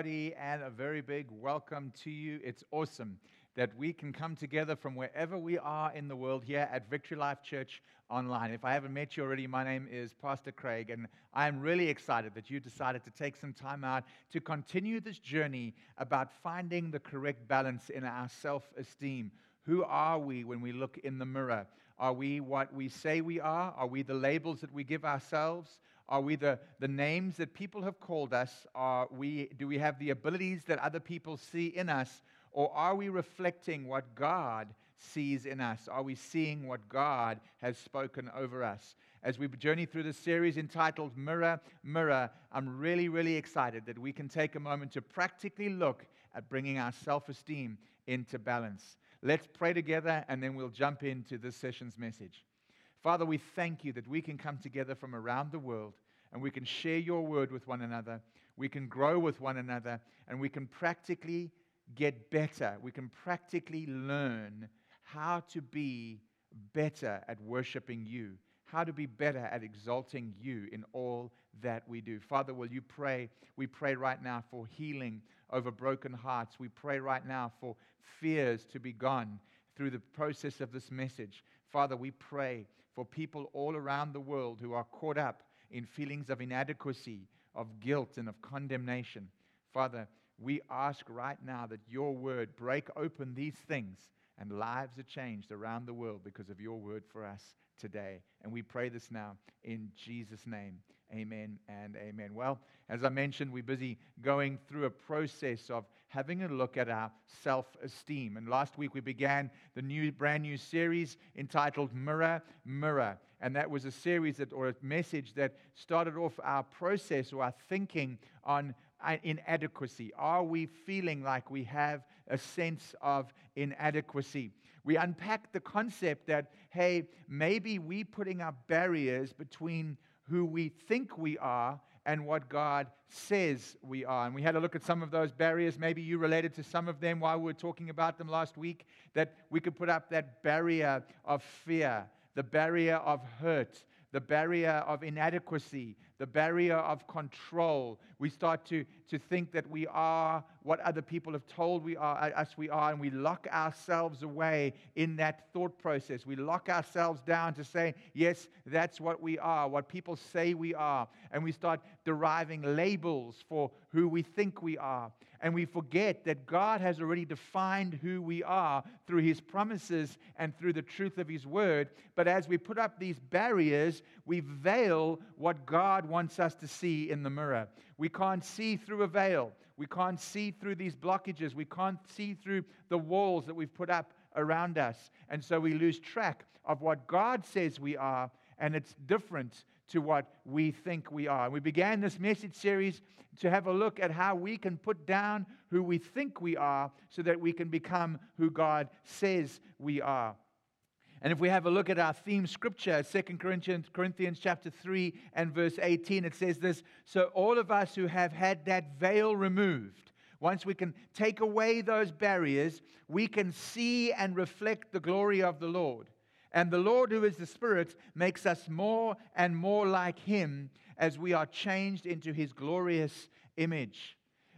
everybody, and a very big welcome to you. It's awesome that we can come together from wherever we are in the world here at Victory Life Church online. If I haven't met you already, my name is Pastor Craig, and I'm really excited that you decided to take some time out to continue this journey about finding the correct balance in our self esteem. Who are we when we look in the mirror? Are we what we say we are? Are we the labels that we give ourselves? Are we the, the names that people have called us? Are we, do we have the abilities that other people see in us? Or are we reflecting what God sees in us? Are we seeing what God has spoken over us? As we journey through the series entitled Mirror, Mirror, I'm really, really excited that we can take a moment to practically look at bringing our self esteem into balance. Let's pray together and then we'll jump into this session's message. Father, we thank you that we can come together from around the world and we can share your word with one another. We can grow with one another and we can practically get better. We can practically learn how to be better at worshiping you, how to be better at exalting you in all that we do. Father, will you pray? We pray right now for healing over broken hearts. We pray right now for fears to be gone through the process of this message. Father, we pray for people all around the world who are caught up in feelings of inadequacy, of guilt, and of condemnation. Father, we ask right now that your word break open these things and lives are changed around the world because of your word for us today. And we pray this now in Jesus' name. Amen and amen. Well, as I mentioned, we're busy going through a process of having a look at our self esteem. And last week we began the new, brand new series entitled Mirror, Mirror. And that was a series that, or a message that started off our process or our thinking on uh, inadequacy. Are we feeling like we have a sense of inadequacy? We unpacked the concept that, hey, maybe we're putting up barriers between who we think we are and what God says we are. And we had a look at some of those barriers. Maybe you related to some of them while we were talking about them last week. That we could put up that barrier of fear, the barrier of hurt, the barrier of inadequacy, the barrier of control. We start to, to think that we are what other people have told we are, us we are, and we lock ourselves away in that thought process. We lock ourselves down to say, yes, that's what we are, what people say we are. And we start deriving labels for who we think we are. And we forget that God has already defined who we are through His promises and through the truth of His word. But as we put up these barriers, we veil what God wants us to see in the mirror. We can't see through a veil. We can't see through these blockages. We can't see through the walls that we've put up around us. And so we lose track of what God says we are, and it's different to what we think we are. We began this message series to have a look at how we can put down who we think we are so that we can become who God says we are. And if we have a look at our theme scripture, 2 Corinthians, Corinthians chapter 3 and verse 18, it says this So all of us who have had that veil removed, once we can take away those barriers, we can see and reflect the glory of the Lord. And the Lord, who is the Spirit, makes us more and more like Him as we are changed into His glorious image.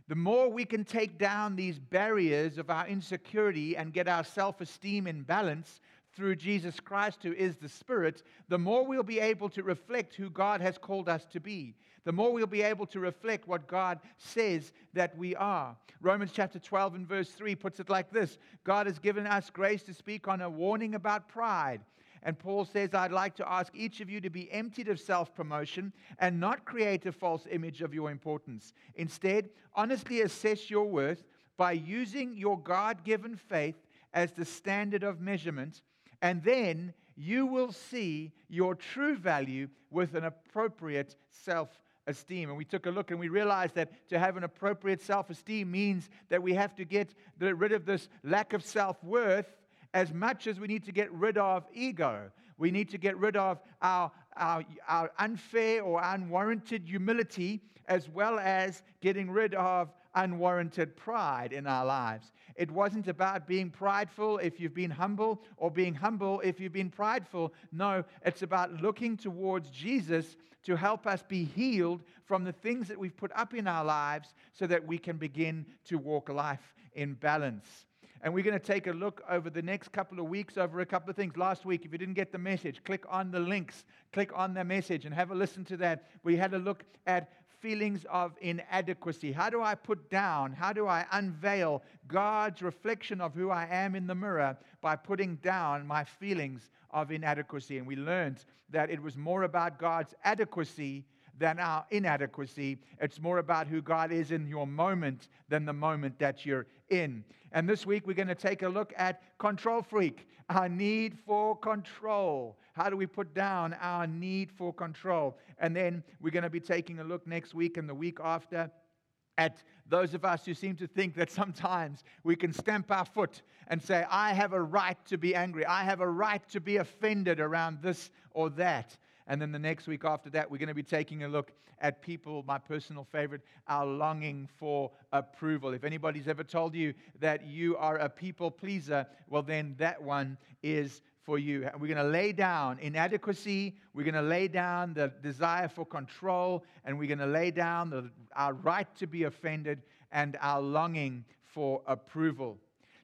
The more we can take down these barriers of our insecurity and get our self esteem in balance, through Jesus Christ, who is the Spirit, the more we'll be able to reflect who God has called us to be. The more we'll be able to reflect what God says that we are. Romans chapter 12 and verse 3 puts it like this God has given us grace to speak on a warning about pride. And Paul says, I'd like to ask each of you to be emptied of self promotion and not create a false image of your importance. Instead, honestly assess your worth by using your God given faith as the standard of measurement and then you will see your true value with an appropriate self esteem. And we took a look and we realized that to have an appropriate self esteem means that we have to get rid of this lack of self worth as much as we need to get rid of ego. We need to get rid of our, our, our unfair or unwarranted humility, as well as getting rid of unwarranted pride in our lives. It wasn't about being prideful if you've been humble or being humble if you've been prideful. No, it's about looking towards Jesus to help us be healed from the things that we've put up in our lives so that we can begin to walk life in balance. And we're going to take a look over the next couple of weeks over a couple of things. Last week, if you didn't get the message, click on the links, click on the message, and have a listen to that. We had a look at feelings of inadequacy. How do I put down, how do I unveil God's reflection of who I am in the mirror by putting down my feelings of inadequacy? And we learned that it was more about God's adequacy than our inadequacy. It's more about who God is in your moment than the moment that you're in. And this week we're going to take a look at control freak, our need for control. How do we put down our need for control? And then we're going to be taking a look next week and the week after at those of us who seem to think that sometimes we can stamp our foot and say, I have a right to be angry. I have a right to be offended around this or that. And then the next week after that, we're going to be taking a look at people, my personal favorite, our longing for approval. If anybody's ever told you that you are a people pleaser, well, then that one is for you. We're going to lay down inadequacy, we're going to lay down the desire for control, and we're going to lay down the, our right to be offended and our longing for approval.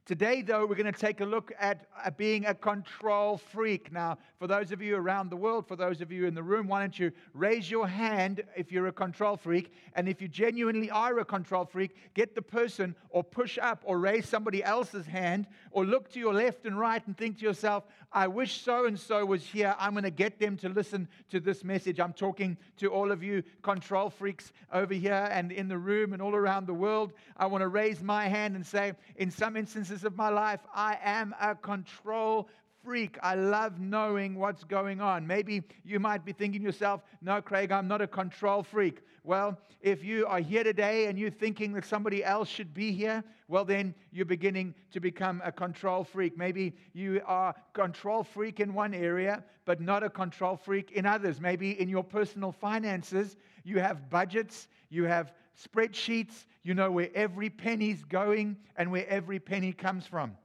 Today, though, we're going to take a look at being a control freak. Now, for those of you around the world, for those of you in the room, why don't you raise your hand if you're a control freak? And if you genuinely are a control freak, get the person or push up or raise somebody else's hand or look to your left and right and think to yourself, I wish so and so was here. I'm going to get them to listen to this message. I'm talking to all of you control freaks over here and in the room and all around the world. I want to raise my hand and say, in some instances of my life, I am a control freak. I love knowing what's going on. Maybe you might be thinking yourself, no, Craig, I'm not a control freak. Well, if you are here today and you're thinking that somebody else should be here, well, then you're beginning to become a control freak. Maybe you are control freak in one area, but not a control freak in others. Maybe in your personal finances, you have budgets, you have spreadsheets, you know where every penny's going and where every penny comes from.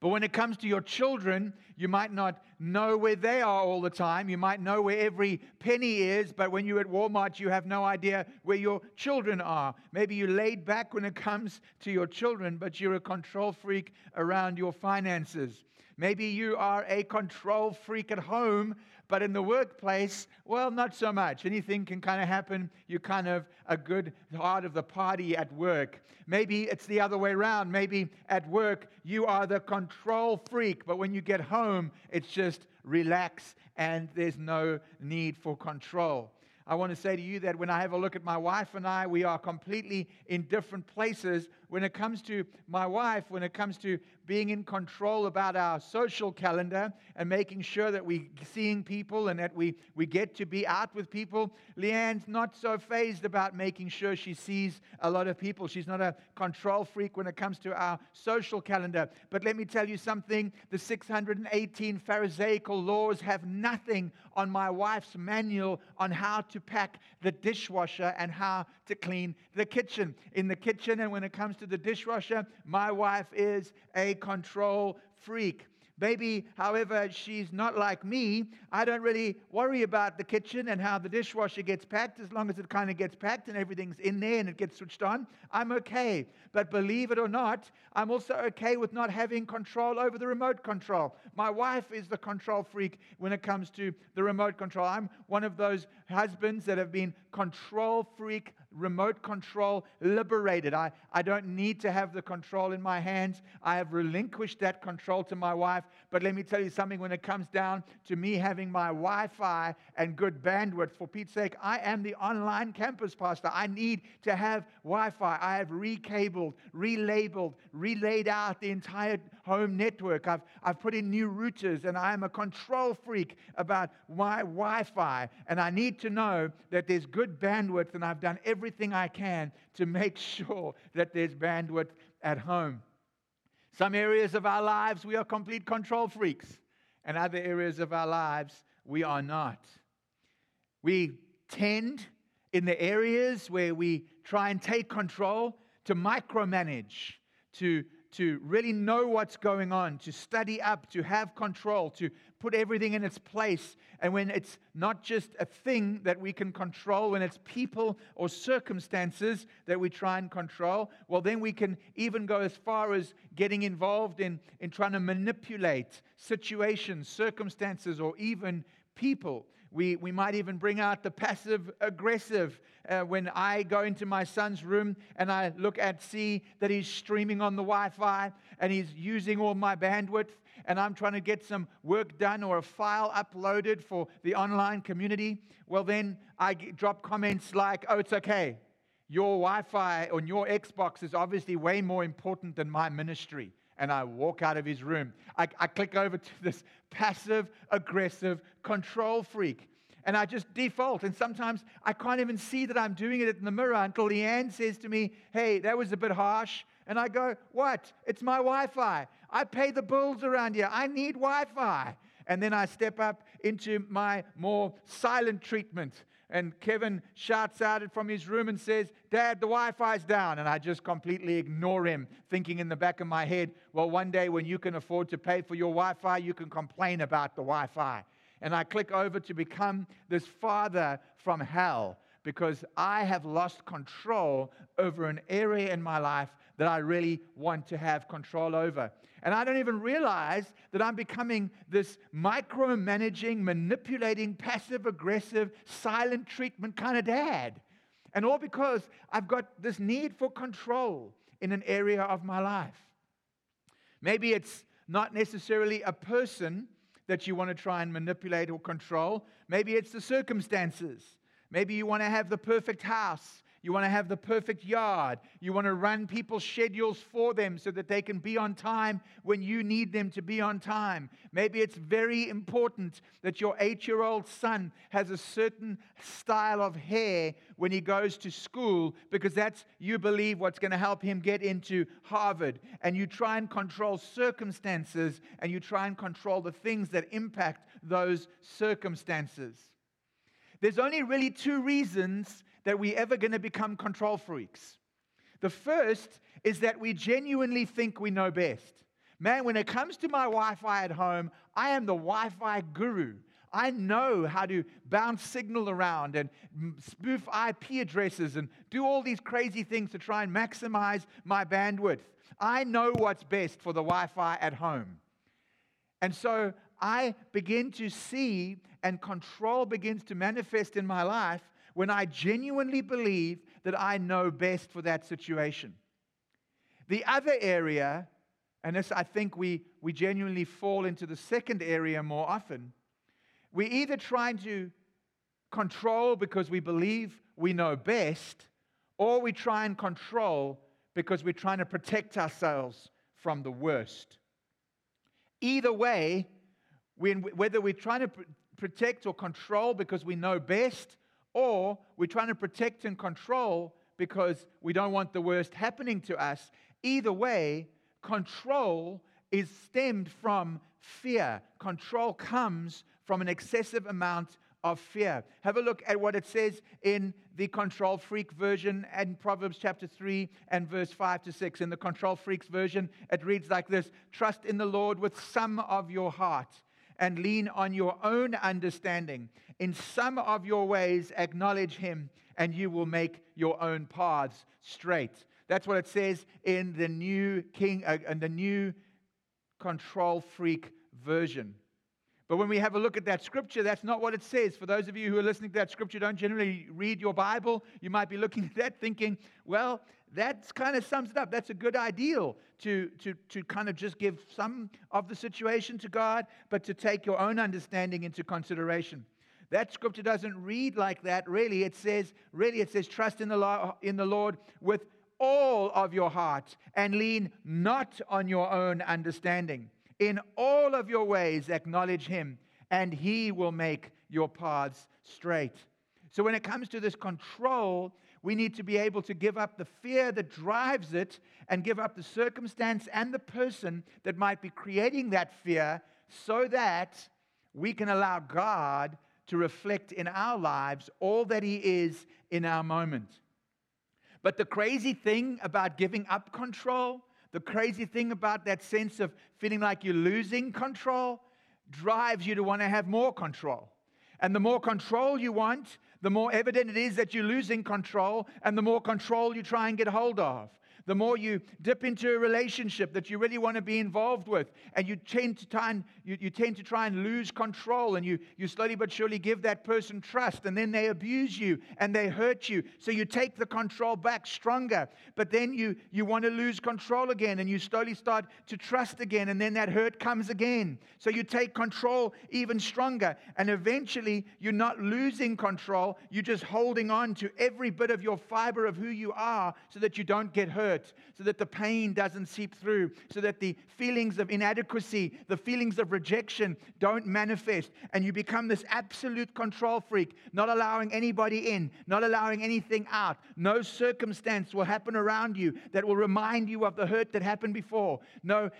But when it comes to your children, you might not know where they are all the time. You might know where every penny is, but when you're at Walmart, you have no idea where your children are. Maybe you're laid back when it comes to your children, but you're a control freak around your finances. Maybe you are a control freak at home, but in the workplace, well, not so much. Anything can kind of happen. You're kind of a good heart of the party at work. Maybe it's the other way around. Maybe at work, you are the control freak, but when you get home, it's just relax and there's no need for control. I want to say to you that when I have a look at my wife and I, we are completely in different places. When it comes to my wife, when it comes to being in control about our social calendar and making sure that we're seeing people and that we, we get to be out with people. Leanne's not so phased about making sure she sees a lot of people. She's not a control freak when it comes to our social calendar. But let me tell you something the 618 Pharisaical laws have nothing on my wife's manual on how to pack the dishwasher and how to clean the kitchen. In the kitchen, and when it comes to the dishwasher, my wife is a control freak. Maybe, however, she's not like me. I don't really worry about the kitchen and how the dishwasher gets packed as long as it kind of gets packed and everything's in there and it gets switched on. I'm okay. But believe it or not, I'm also okay with not having control over the remote control. My wife is the control freak when it comes to the remote control. I'm one of those husbands that have been control freak remote control liberated. I, I don't need to have the control in my hands. I have relinquished that control to my wife. But let me tell you something when it comes down to me having my Wi Fi and good bandwidth, for Pete's sake, I am the online campus pastor. I need to have Wi Fi. I have recabled, relabeled, relayed out the entire home network. I've, I've put in new routers, and I am a control freak about my Wi Fi. And I need to know that there's good bandwidth, and I've done everything everything I can to make sure that there's bandwidth at home. Some areas of our lives, we are complete control freaks, and other areas of our lives, we are not. We tend, in the areas where we try and take control, to micromanage, to, to really know what's going on, to study up, to have control, to put everything in its place. And when it's not just a thing that we can control, when it's people or circumstances that we try and control, well, then we can even go as far as getting involved in, in trying to manipulate situations, circumstances, or even people. We, we might even bring out the passive aggressive uh, when I go into my son's room and I look at, see that he's streaming on the Wi Fi and he's using all my bandwidth and I'm trying to get some work done or a file uploaded for the online community. Well, then I drop comments like, oh, it's okay. Your Wi Fi on your Xbox is obviously way more important than my ministry and I walk out of his room. I, I, click over to this passive aggressive control freak. And I just default. And sometimes I can't even see that I'm doing it in the mirror until Leanne says to me, Hey, that was a bit harsh. And I go, What? It's my Wi Fi. I pay the bills around here. I need Wi Fi. And then I step up into my more silent treatment and Kevin shouts out it from his room and says, Dad, the Wi Fi's down. And I just completely ignore him, thinking in the back of my head, well, one day when you can afford to pay for your Wi Fi, you can complain about the Wi Fi. And I click over to become this father from hell because I have lost control over an area in my life that I really want to have control over. And I don't even realize that I'm becoming this micromanaging, manipulating, passive aggressive, silent treatment kind of dad. And all because I've got this need for control in an area of my life. Maybe it's not necessarily a person that you want to try and manipulate or control. Maybe it's the circumstances. Maybe you want to have the perfect house you want to have the perfect yard. You want to run people's schedules for them so that they can be on time when you need them to be on time. Maybe it's very important that your eight year old son has a certain style of hair when he goes to school because that's, you believe, what's going to help him get into Harvard. And you try and control circumstances and you try and control the things that impact those circumstances. There's only really two reasons that we're ever going to become control freaks. The first is that we genuinely think we know best. Man, when it comes to my Wi Fi at home, I am the Wi Fi guru. I know how to bounce signal around and spoof IP addresses and do all these crazy things to try and maximize my bandwidth. I know what's best for the Wi Fi at home. And so I begin to see, and control begins to manifest in my life when I genuinely believe that I know best for that situation. The other area, and this I think we, we genuinely fall into the second area more often, we're either trying to control because we believe we know best, or we try and control because we're trying to protect ourselves from the worst. Either way, whether we're trying to protect or control because we know best, or we're trying to protect and control because we don't want the worst happening to us. Either way, control is stemmed from fear. Control comes from an excessive amount of fear. Have a look at what it says in the control freak version and Proverbs chapter 3 and verse 5 to 6. In the control freaks version, it reads like this Trust in the Lord with some of your heart and lean on your own understanding. In some of your ways, acknowledge him, and you will make your own paths straight. That's what it says in the new King, uh, in the new control freak version. But when we have a look at that scripture, that's not what it says. For those of you who are listening to that scripture, don't generally read your Bible. You might be looking at that thinking, well, that kind of sums it up. That's a good ideal to, to, to kind of just give some of the situation to God, but to take your own understanding into consideration. That scripture doesn't read like that, really. It says, really, it says, trust in the, in the Lord with all of your heart and lean not on your own understanding. In all of your ways, acknowledge him, and he will make your paths straight. So, when it comes to this control, we need to be able to give up the fear that drives it and give up the circumstance and the person that might be creating that fear so that we can allow God to reflect in our lives all that He is in our moment. But the crazy thing about giving up control, the crazy thing about that sense of feeling like you're losing control, drives you to want to have more control. And the more control you want, the more evident it is that you're losing control, and the more control you try and get hold of the more you dip into a relationship that you really want to be involved with, and you tend to try and, you, you tend to try and lose control, and you, you slowly but surely give that person trust, and then they abuse you and they hurt you. So you take the control back stronger, but then you, you want to lose control again, and you slowly start to trust again, and then that hurt comes again. So you take control even stronger, and eventually you're not losing control, you're just holding on to every bit of your fiber of who you are so that you don't get hurt hurt, so that the pain doesn't seep through, so that the feelings of inadequacy, the feelings of rejection don't manifest. And you become this absolute control freak, not allowing anybody in, not allowing anything out. No circumstance will happen around you that will remind you of the hurt that happened before. No,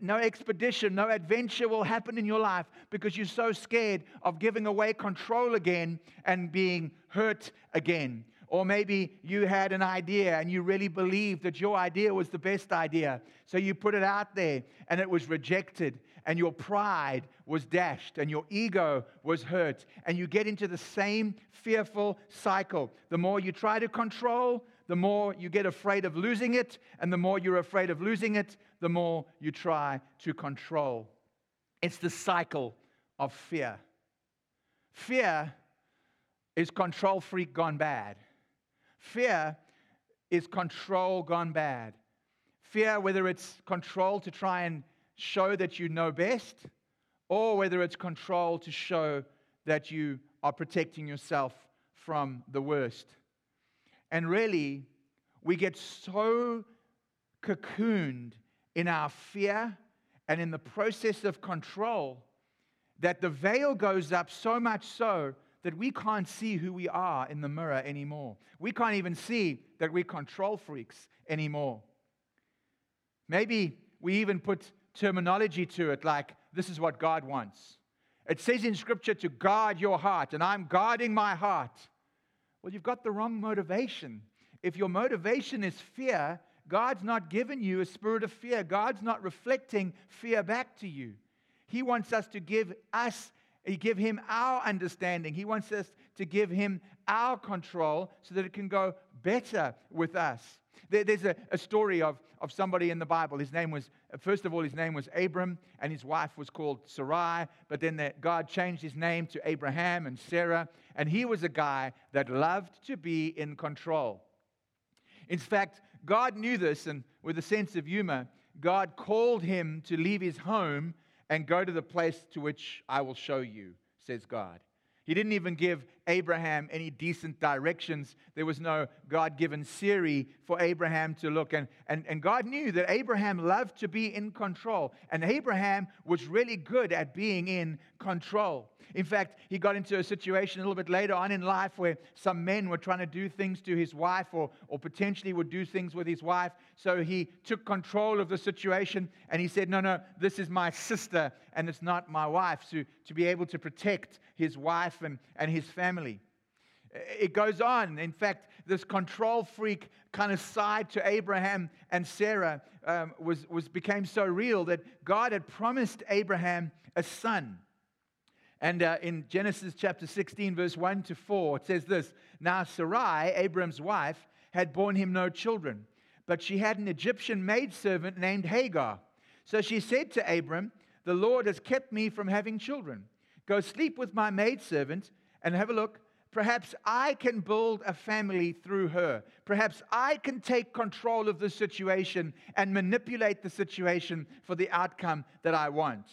no expedition, no adventure will happen in your life because you're so scared of giving away control again and being hurt again. Or maybe you had an idea and you really believed that your idea was the best idea. So you put it out there and it was rejected, and your pride was dashed, and your ego was hurt. And you get into the same fearful cycle. The more you try to control, the more you get afraid of losing it. And the more you're afraid of losing it, the more you try to control. It's the cycle of fear. Fear is control freak gone bad. Fear is control gone bad. Fear, whether it's control to try and show that you know best, or whether it's control to show that you are protecting yourself from the worst. And really, we get so cocooned in our fear and in the process of control that the veil goes up so much so that we can't see who we are in the mirror anymore. We can't even see that we're control freaks anymore. Maybe we even put terminology to it like, this is what God wants. It says in Scripture to guard your heart, and I'm guarding my heart. Well, you've got the wrong motivation. If your motivation is fear, God's not given you a spirit of fear. God's not reflecting fear back to you. He wants us to give us he give him our understanding. He wants us to give him our control so that it can go better with us. There, there's a, story of, of somebody in the Bible. His name was, first of all, his name was Abram, and his wife was called Sarai. But then the, God changed his name to Abraham and Sarah. And he was a guy that loved to be in control. In fact, God knew this, and with a sense of humor, God called him to leave his home and go to the place to which I will show you, says God. He didn't even give Abraham any decent directions. There was no God given Siri for Abraham to look. And, and, and God knew that Abraham loved to be in control. And Abraham was really good at being in control. In fact, he got into a situation a little bit later on in life where some men were trying to do things to his wife or, or potentially would do things with his wife. So he took control of the situation and he said, No, no, this is my sister and it's not my wife. So to be able to protect his wife and, and his family. It goes on. In fact, this control freak kind of side to Abraham and Sarah um, was, was, became so real that God had promised Abraham a son. And uh, in Genesis chapter 16, verse 1 to 4, it says this Now Sarai, Abram's wife, had borne him no children, but she had an Egyptian maidservant named Hagar. So she said to Abram, The Lord has kept me from having children. Go sleep with my maidservant and have a look. Perhaps I can build a family through her. Perhaps I can take control of the situation and manipulate the situation for the outcome that I want.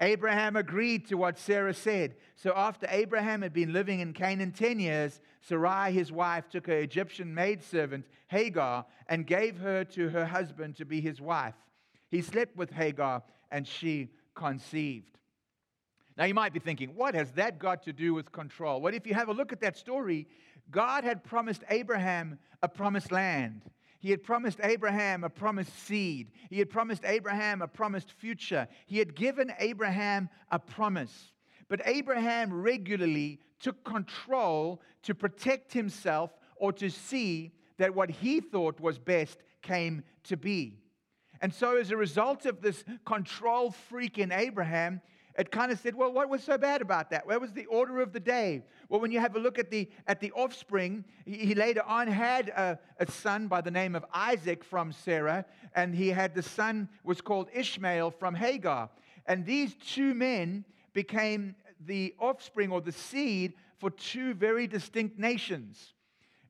Abraham agreed to what Sarah said. So after Abraham had been living in Canaan 10 years, Sarai, his wife, took her Egyptian maidservant, Hagar, and gave her to her husband to be his wife. He slept with Hagar, and she conceived. Now you might be thinking, what has that got to do with control? Well, if you have a look at that story, God had promised Abraham a promised land. He had promised Abraham a promised seed. He had promised Abraham a promised future. He had given Abraham a promise. But Abraham regularly took control to protect himself or to see that what he thought was best came to be. And so, as a result of this control freak in Abraham, it kind of said, well, what was so bad about that? Where was the order of the day? Well, when you have a look at the, at the offspring, he, he later on had a, a, son by the name of Isaac from Sarah, and he had the son was called Ishmael from Hagar. And these two men became the offspring or the seed for two very distinct nations.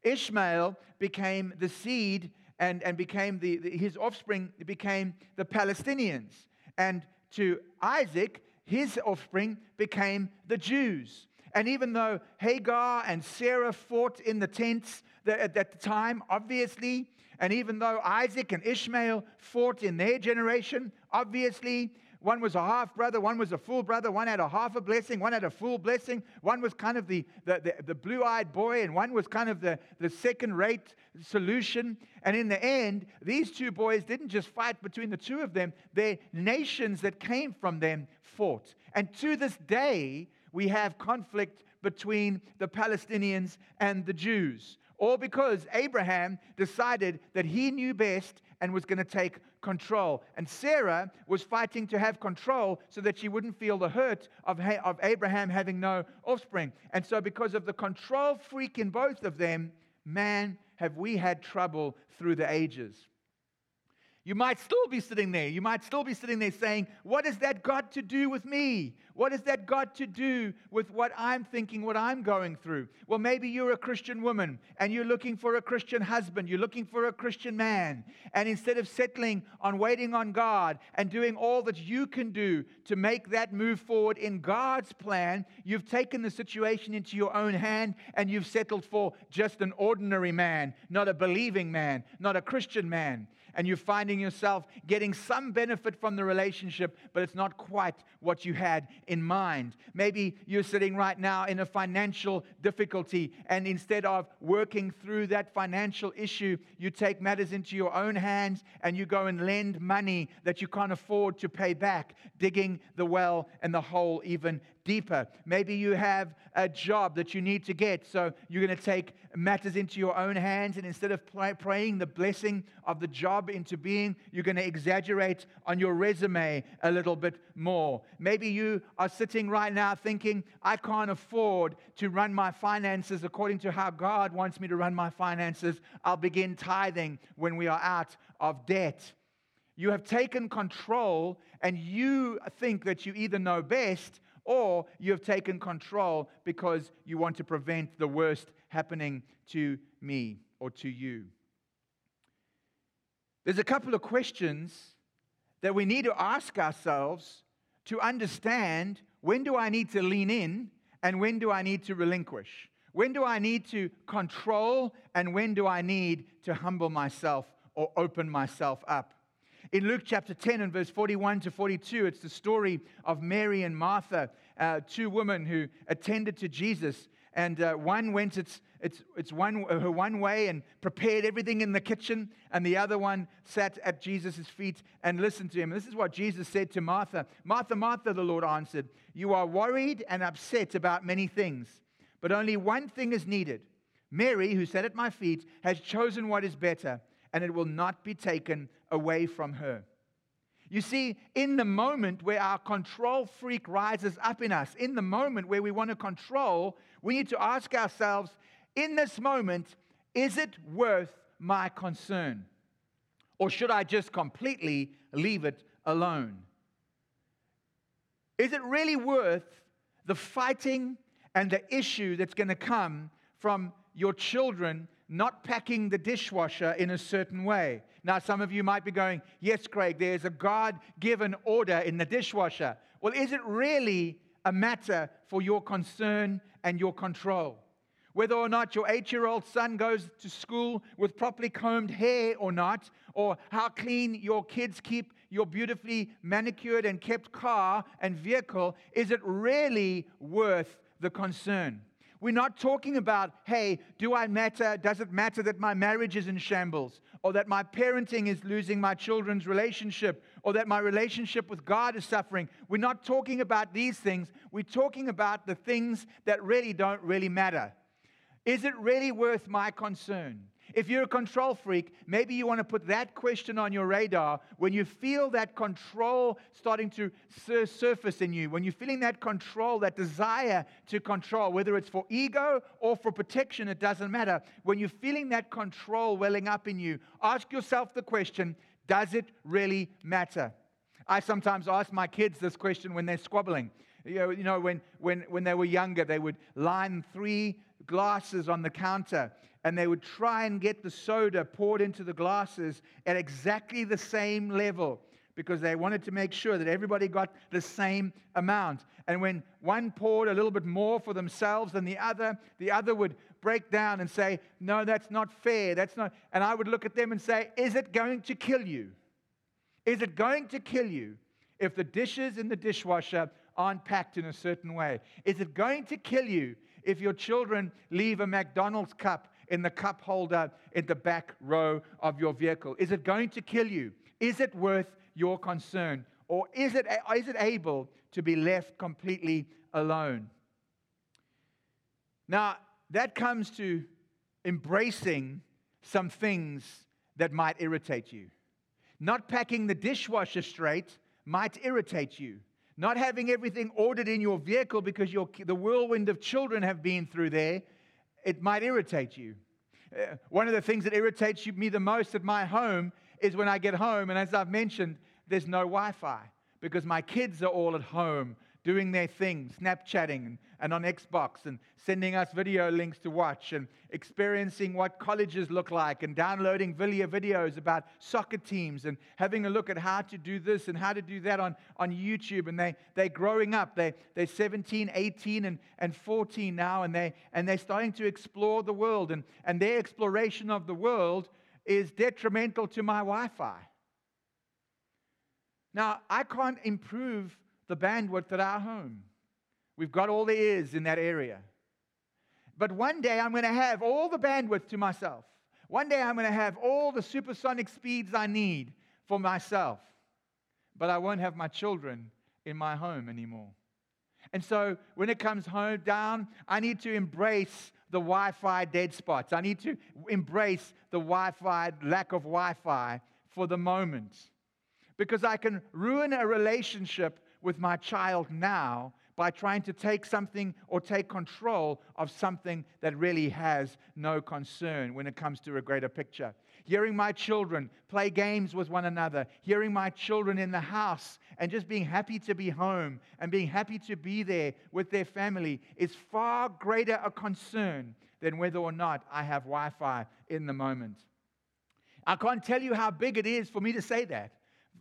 Ishmael became the seed and, and became the, the, his offspring became the Palestinians. And to Isaac, his offspring became the Jews. And even though Hagar and Sarah fought in the tents at that time, obviously, and even though Isaac and Ishmael fought in their generation, obviously, one was a half brother, one was a full brother, one had a half a blessing, one had a full blessing, one was kind of the, the, the, the blue eyed boy, and one was kind of the, the second rate solution. And in the end, these two boys didn't just fight between the two of them, their nations that came from them fought. And to this day, we have conflict between the Palestinians and the Jews. All because Abraham decided that he knew best and was going to take control. And Sarah was fighting to have control so that she wouldn't feel the hurt of, of Abraham having no offspring. And so, because of the control freak in both of them, man, have we had trouble through the ages. You might still be sitting there. You might still be sitting there saying, What has that got to do with me? What has that got to do with what I'm thinking, what I'm going through? Well, maybe you're a Christian woman and you're looking for a Christian husband, you're looking for a Christian man. And instead of settling on waiting on God and doing all that you can do to make that move forward in God's plan, you've taken the situation into your own hand and you've settled for just an ordinary man, not a believing man, not a Christian man and you're finding yourself getting some benefit from the relationship, but it's not quite what you had in mind. Maybe you're sitting right now in a financial difficulty, and instead of working through that financial issue, you take matters into your own hands and you go and lend money that you can't afford to pay back, digging the well and the hole even deeper. Maybe you have a job that you need to get, so you're going to take matters into your own hands, and instead of praying the blessing of the job into being, you're going to exaggerate on your resume a little bit more. Maybe you are sitting right now thinking, I can't afford to run my finances according to how God wants me to run my finances. I'll begin tithing when we are out of debt. You have taken control and you think that you either know best or you have taken control because you want to prevent the worst happening to me or to you. There's a couple of questions that we need to ask ourselves to understand when do I need to lean in and when do I need to relinquish? When do I need to control and when do I need to humble myself or open myself up? In Luke chapter 10 and verse 41 to 42, it's the story of Mary and Martha, uh, two women who attended to Jesus. And uh, one went its, its, its one, her one way and prepared everything in the kitchen, and the other one sat at Jesus' feet and listened to him. this is what Jesus said to Martha Martha, Martha, the Lord answered, You are worried and upset about many things, but only one thing is needed. Mary, who sat at my feet, has chosen what is better and it will not be taken away from her. You see, in the moment where our control freak rises up in us, in the moment where we want to control, we need to ask ourselves in this moment, is it worth my concern? Or should I just completely leave it alone? Is it really worth the fighting and the issue that's going to come from your children not packing the dishwasher in a certain way. Now, some of you might be going, Yes, Craig, there's a God given order in the dishwasher. Well, is it really a matter for your concern and your control? Whether or not your eight year old son goes to school with properly combed hair or not, or how clean your kids keep your beautifully manicured and kept car and vehicle, is it really worth the concern? We're not talking about, hey, do I matter? Does it matter that my marriage is in shambles? Or that my parenting is losing my children's relationship? Or that my relationship with God is suffering? We're not talking about these things. We're talking about the things that really don't really matter. Is it really worth my concern? If you're a control freak, maybe you want to put that question on your radar when you feel that control starting to sur- surface in you, when you're feeling that control, that desire to control, whether it's for ego or for protection, it doesn't matter. When you're feeling that control welling up in you, ask yourself the question does it really matter? I sometimes ask my kids this question when they're squabbling. You know, you know when, when, when they were younger, they would line three glasses on the counter and they would try and get the soda poured into the glasses at exactly the same level because they wanted to make sure that everybody got the same amount. And when one poured a little bit more for themselves than the other, the other would break down and say, No, that's not fair. That's not. And I would look at them and say, Is it going to kill you? Is it going to kill you if the dishes in the dishwasher aren't packed in a certain way? Is it going to kill you if your children leave a McDonald's cup in the cup holder in the back row of your vehicle? Is it going to kill you? Is it worth your concern? Or is it, is it able to be left completely alone? Now, that comes to embracing some things that might irritate you. Not packing the dishwasher straight might irritate you. Not having everything ordered in your vehicle because the whirlwind of children have been through there, it might irritate you. Uh, one of the things that irritates me the most at my home is when I get home, and as I've mentioned, there's no Wi Fi because my kids are all at home doing their thing, Snapchatting and, on Xbox and sending us video links to watch and experiencing what colleges look like and downloading video videos about soccer teams and having a look at how to do this and how to do that on, on YouTube. And they, they're growing up. They, they're 17, 18, and, and 14 now, and, they, and they're starting to explore the world. And, and their exploration of the world is detrimental to my Wi Fi. Now, I can't improve the bandwidth at our home. We've got all the is in that area. But one day I'm going to have all the bandwidth to myself. One day I'm going to have all the supersonic speeds I need for myself. But I won't have my children in my home anymore. And so when it comes home down, I need to embrace the Wi Fi dead spots. I need to embrace the Wi Fi, lack of Wi Fi for the moment. Because I can ruin a relationship with my child now by trying to take something or take control of something that really has no concern when it comes to a greater picture. Hearing my children play games with one another, hearing my children in the house, and just being happy to be home and being happy to be there with their family is far greater a concern than whether or not I have Wi Fi in the moment. I can't tell you how big it is for me to say that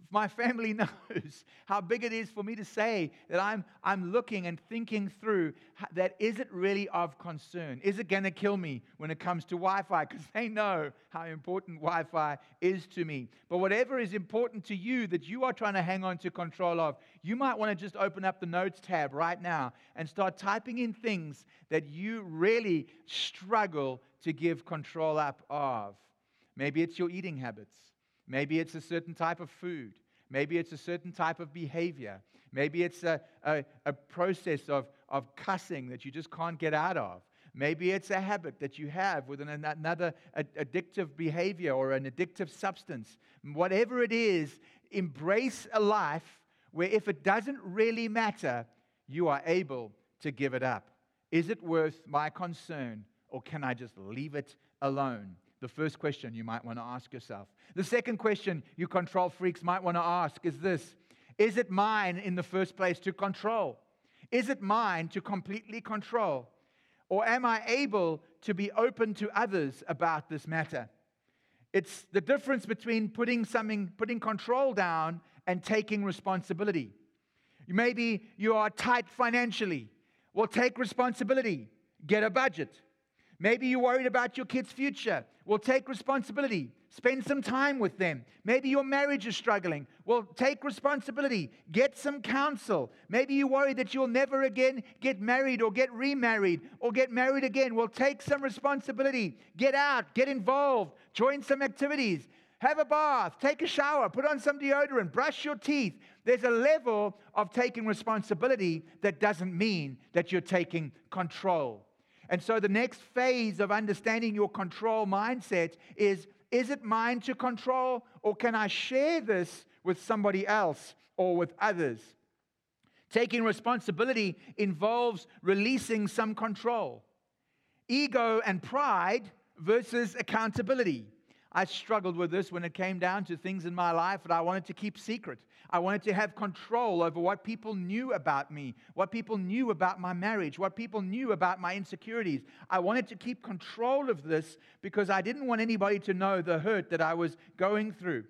my family knows how big it is for me to say that I'm, I'm looking and thinking through that is it really of concern? Is it going to kill me when it comes to Wi Fi? Because they know how important Wi Fi is to me. But whatever is important to you that you are trying to hang on to control of, you might want to just open up the notes tab right now and start typing in things that you really struggle to give control up of. Maybe it's your eating habits. Maybe it's a certain type of food. Maybe it's a certain type of behavior. Maybe it's a, a, a, process of, of cussing that you just can't get out of. Maybe it's a habit that you have with an, another addictive behavior or an addictive substance. Whatever it is, embrace a life where if it doesn't really matter, you are able to give it up. Is it worth my concern or can I just leave it alone? The first question you might want to ask yourself. The second question you control freaks might want to ask is this Is it mine in the first place to control? Is it mine to completely control? Or am I able to be open to others about this matter? It's the difference between putting something, putting control down and taking responsibility. Maybe you are tight financially. Well, take responsibility, get a budget. Maybe you're worried about your kids' future. Well, take responsibility. Spend some time with them. Maybe your marriage is struggling. Well, take responsibility. Get some counsel. Maybe you worry that you'll never again get married or get remarried or get married again. Well, take some responsibility. Get out, get involved, join some activities. Have a bath, take a shower, put on some deodorant, brush your teeth. There's a level of taking responsibility that doesn't mean that you're taking control. And so the next phase of understanding your control mindset is is it mine to control or can I share this with somebody else or with others? Taking responsibility involves releasing some control. Ego and pride versus accountability. I struggled with this when it came down to things in my life that I wanted to keep secret. I wanted to have control over what people knew about me, what people knew about my marriage, what people knew about my insecurities. I wanted to keep control of this because I didn't want anybody to know the hurt that I was going through.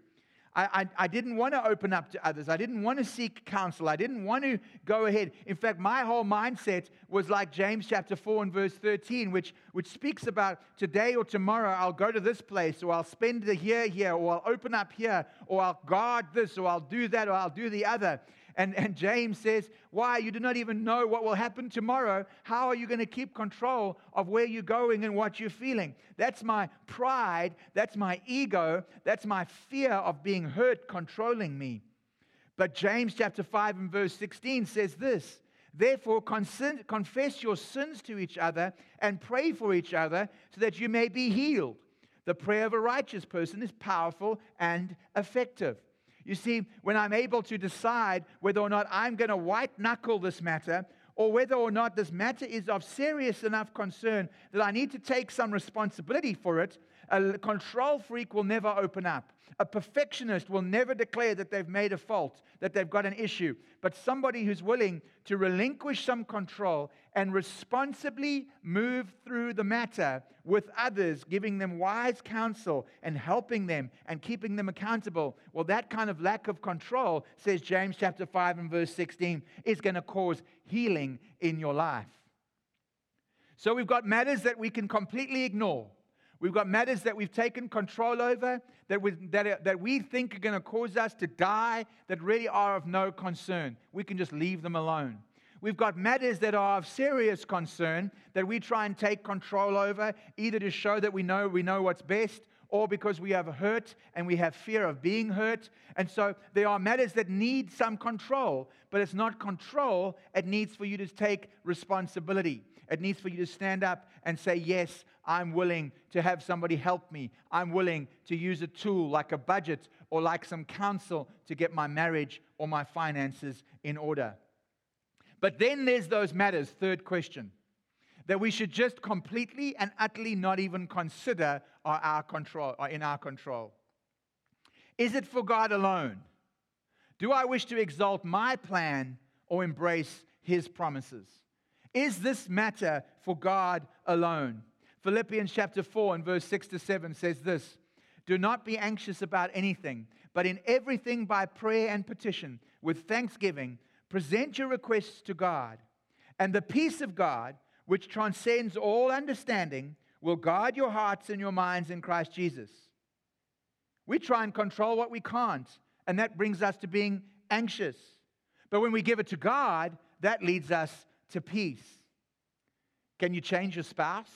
I, I, I, didn't want to open up to others. I didn't want to seek counsel. I didn't want to go ahead. In fact, my whole mindset was like James chapter 4 and verse 13, which, which speaks about today or tomorrow I'll go to this place, or I'll spend the year here, or I'll open up here, or I'll guard this, or I'll do that, or I'll do the other. And, and James says, Why? You do not even know what will happen tomorrow. How are you going to keep control of where you're going and what you're feeling? That's my pride. That's my ego. That's my fear of being hurt controlling me. But James chapter 5 and verse 16 says this Therefore, confess your sins to each other and pray for each other so that you may be healed. The prayer of a righteous person is powerful and effective. You see, when I'm able to decide whether or not I'm going to white knuckle this matter, or whether or not this matter is of serious enough concern that I need to take some responsibility for it, a control freak will never open up. A perfectionist will never declare that they've made a fault, that they've got an issue. But somebody who's willing to relinquish some control and responsibly move through the matter with others, giving them wise counsel and helping them and keeping them accountable. Well, that kind of lack of control, says James chapter 5 and verse 16, is going to cause healing in your life. So we've got matters that we can completely ignore. We've got matters that we've taken control over, that we, that, that we think are going to cause us to die, that really are of no concern. We can just leave them alone. We've got matters that are of serious concern that we try and take control over, either to show that we know we know what's best or because we have hurt and we have fear of being hurt. And so there are matters that need some control, but it's not control, it needs for you to take responsibility. It needs for you to stand up and say, Yes, I'm willing to have somebody help me. I'm willing to use a tool like a budget or like some counsel to get my marriage or my finances in order. But then there's those matters, third question, that we should just completely and utterly not even consider are our control are in our control. Is it for God alone? Do I wish to exalt my plan or embrace his promises? Is this matter for God alone? Philippians chapter 4 and verse 6 to 7 says this Do not be anxious about anything, but in everything by prayer and petition, with thanksgiving, present your requests to God. And the peace of God, which transcends all understanding, will guard your hearts and your minds in Christ Jesus. We try and control what we can't, and that brings us to being anxious. But when we give it to God, that leads us to peace. Can you change your spouse?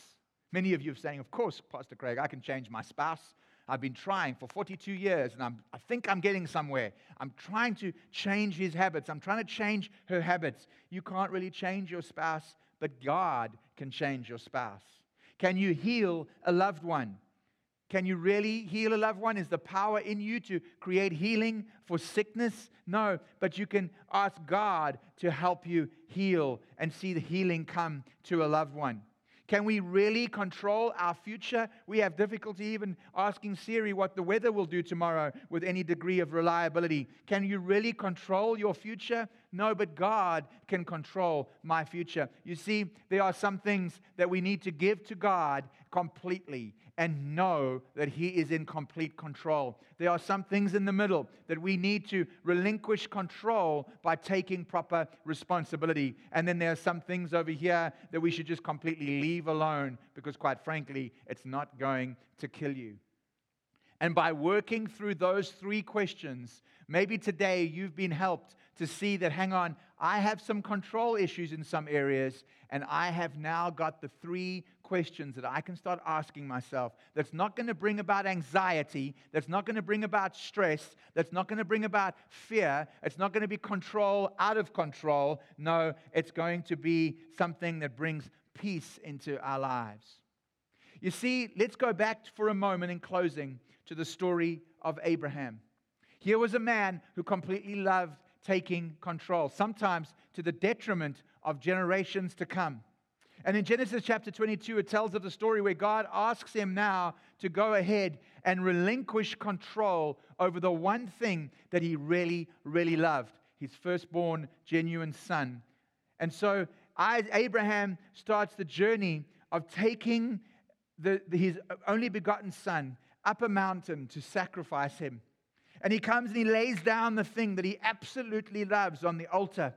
Many of you are saying, Of course, Pastor Craig, I can change my spouse. I've been trying for 42 years and I'm, I think I'm getting somewhere. I'm trying to change his habits. I'm trying to change her habits. You can't really change your spouse, but God can change your spouse. Can you heal a loved one? Can you really heal a loved one? Is the power in you to create healing for sickness? No, but you can ask God to help you heal and see the healing come to a loved one. Can we really control our future? We have difficulty even asking Siri what the weather will do tomorrow with any degree of reliability. Can you really control your future? No, but God can control my future. You see, there are some things that we need to give to God completely and know that He is in complete control. There are some things in the middle that we need to relinquish control by taking proper responsibility. And then there are some things over here that we should just completely leave alone because, quite frankly, it's not going to kill you. And by working through those three questions, maybe today you've been helped to see that, hang on, I have some control issues in some areas, and I have now got the three questions that I can start asking myself that's not going to bring about anxiety, that's not going to bring about stress, that's not going to bring about fear, it's not going to be control out of control. No, it's going to be something that brings peace into our lives. You see, let's go back for a moment in closing to the story of Abraham. Here was a man who completely loved taking control, sometimes to the detriment of generations to come. And in Genesis chapter 22, it tells of the story where God asks him now to go ahead and relinquish control over the one thing that he really, really loved his firstborn, genuine son. And so Abraham starts the journey of taking the, his only begotten son up a mountain to sacrifice him. And he comes and he lays down the thing that he absolutely loves on the altar.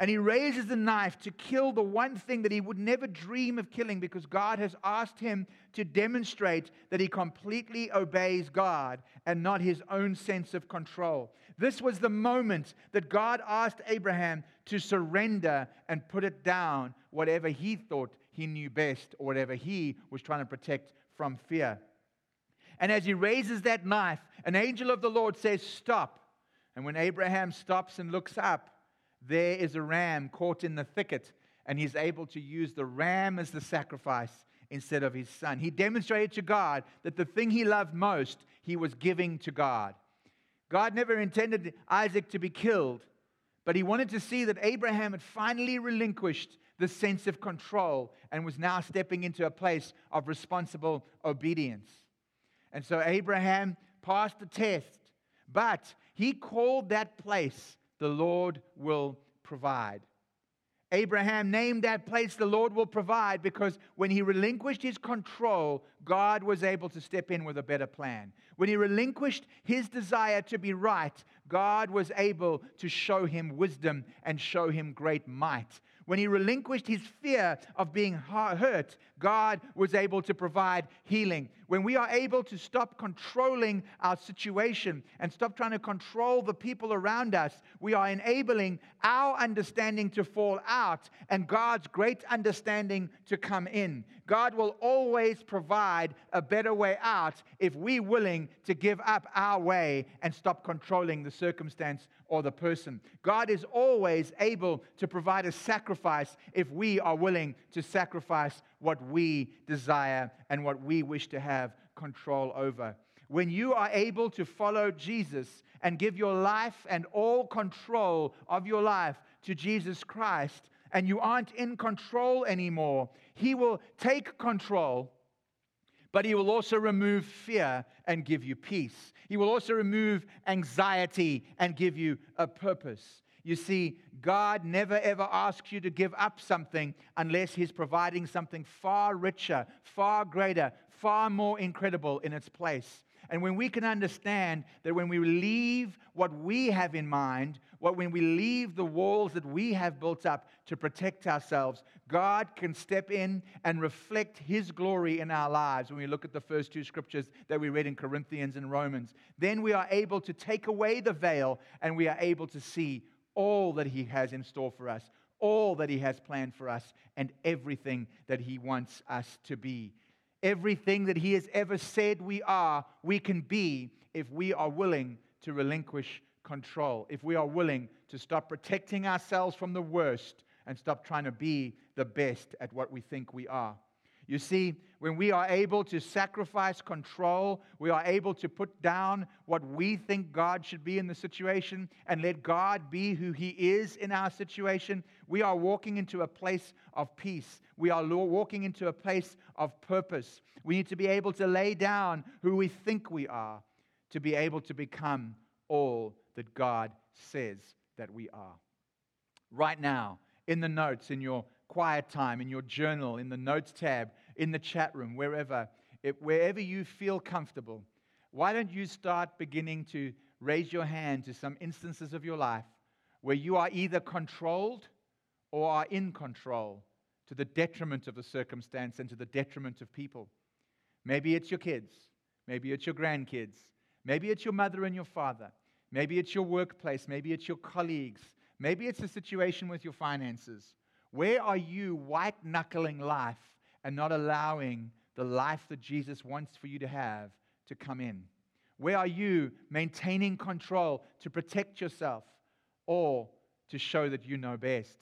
And he raises the knife to kill the one thing that he would never dream of killing because God has asked him to demonstrate that he completely obeys God and not his own sense of control. This was the moment that God asked Abraham to surrender and put it down, whatever he thought he knew best or whatever he was trying to protect from fear. And as he raises that knife, an angel of the Lord says, Stop. And when Abraham stops and looks up, there is a ram caught in the thicket, and he's able to use the ram as the sacrifice instead of his son. He demonstrated to God that the thing he loved most, he was giving to God. God never intended Isaac to be killed, but he wanted to see that Abraham had finally relinquished the sense of control and was now stepping into a place of responsible obedience. And so Abraham passed the test, but he called that place the Lord will provide. Abraham named that place the Lord will provide because when he relinquished his control, God was able to step in with a better plan. When he relinquished his desire to be right, God was able to show him wisdom and show him great might. When he relinquished his fear of being hurt, God was able to provide healing. When we are able to stop controlling our situation and stop trying to control the people around us, we are enabling our understanding to fall out and God's great understanding to come in. God will always provide a better way out if we're willing to give up our way and stop controlling the circumstance or the person. God is always able to provide a sacrifice if we are willing to sacrifice what we desire and what we wish to have control over. When you are able to follow Jesus and give your life and all control of your life to Jesus Christ, and you aren't in control anymore, He will take control but he will also remove fear and give you peace. He will also remove anxiety and give you a purpose. You see, God never ever asks you to give up something unless He's providing something far richer, far greater, far more incredible in its place. And when we can understand that when we leave what we have in mind, what when we leave the walls that we have built up to protect ourselves, God can step in and reflect his glory in our lives. When we look at the first two scriptures that we read in Corinthians and Romans, then we are able to take away the veil and we are able to see all that he has in store for us, all that he has planned for us, and everything that he wants us to be. Everything that He has ever said we are, we can be if we are willing to relinquish control, if we are willing to stop protecting ourselves from the worst and stop trying to be the best at what we think we are. You see, when we are able to sacrifice control, we are able to put down what we think God should be in the situation and let God be who He is in our situation, we are walking into a place of peace. We are walking into a place of purpose. We need to be able to lay down who we think we are to be able to become all that God says that we are. Right now, in the notes, in your quiet time, in your journal, in the notes tab, in the chat room, wherever, it, wherever you feel comfortable, why don't you start beginning to raise your hand to some instances of your life where you are either controlled or are in control to the detriment of the circumstance and to the detriment of people? Maybe it's your kids, maybe it's your grandkids, maybe it's your mother and your father, maybe it's your workplace, maybe it's your colleagues, maybe it's a situation with your finances. Where are you white knuckling life and not allowing the life that Jesus wants for you to have to come in? Where are you maintaining control to protect yourself or to show that you know best?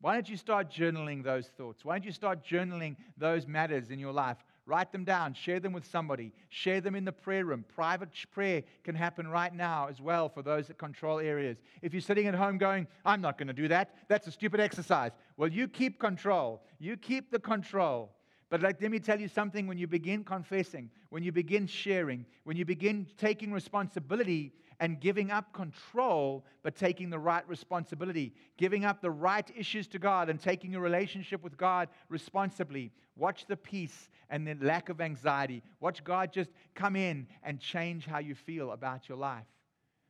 Why don't you start journaling those thoughts? Why don't you start journaling those matters in your life? Write them down, share them with somebody, share them in the prayer room. Private prayer can happen right now as well for those that control areas. If you're sitting at home going, I'm not going to do that, that's a stupid exercise. Well, you keep control. You keep the control. But let me tell you something when you begin confessing, when you begin sharing, when you begin taking responsibility and giving up control, but taking the right responsibility, giving up the right issues to God and taking your relationship with God responsibly. Watch the peace and the lack of anxiety. Watch God just come in and change how you feel about your life.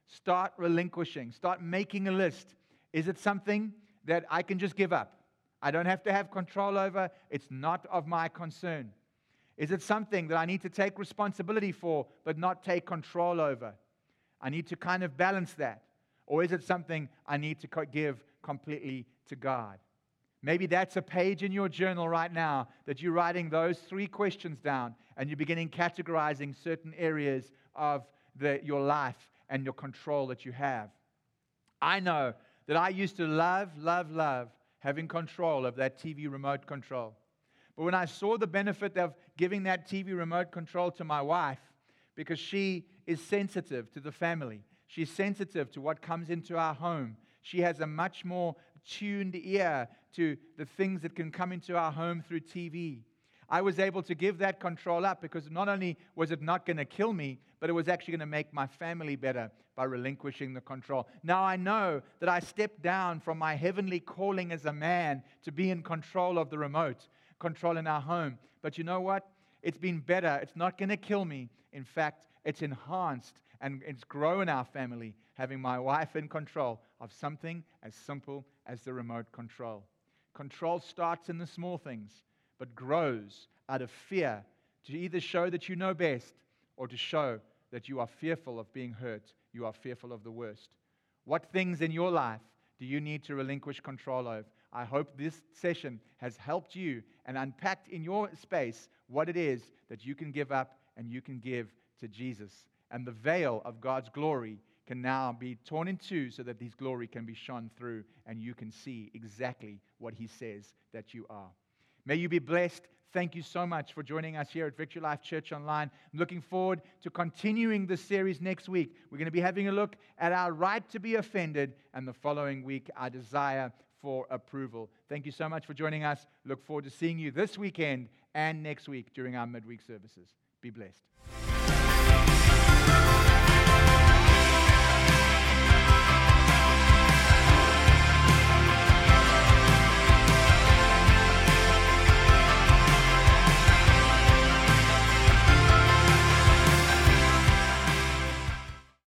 Start relinquishing, start making a list. Is it something that I can just give up? I don't have to have control over. It's not of my concern. Is it something that I need to take responsibility for, but not take control over? I need to kind of balance that. Or is it something I need to give completely to God? Maybe that's a page in your journal right now that you're writing those three questions down and you're beginning categorizing certain areas of the, your life and your control that you have. I know that I used to love, love, love having control of that TV remote control. But when I saw the benefit of giving that TV remote control to my wife, because she is sensitive to the family, she's sensitive to what comes into our home, she has a much more tuned ear to the things that can come into our home through TV. I was able to give that control up because not only was it not going to kill me, but it was actually going to make my family better by relinquishing the control. Now I know that I stepped down from my heavenly calling as a man to be in control of the remote, control in our home. But you know what? It's been better. It's not going to kill me. In fact, it's enhanced and it's grown our family, having my wife in control of something as simple as the remote control. Control starts in the small things but grows out of fear to either show that you know best or to show that you are fearful of being hurt, you are fearful of the worst. What things in your life do you need to relinquish control of? I hope this session has helped you and unpacked in your space what it is that you can give up and you can give to Jesus. And the veil of God's glory can now be torn in two so that His glory can be shone through and you can see exactly what He says that you are. May you be blessed. Thank you so much for joining us here at Victory Life Church Online. I'm looking forward to continuing this series next week. We're going to be having a look at our right to be offended, and the following week, our desire for approval. Thank you so much for joining us. Look forward to seeing you this weekend and next week during our midweek services. Be blessed.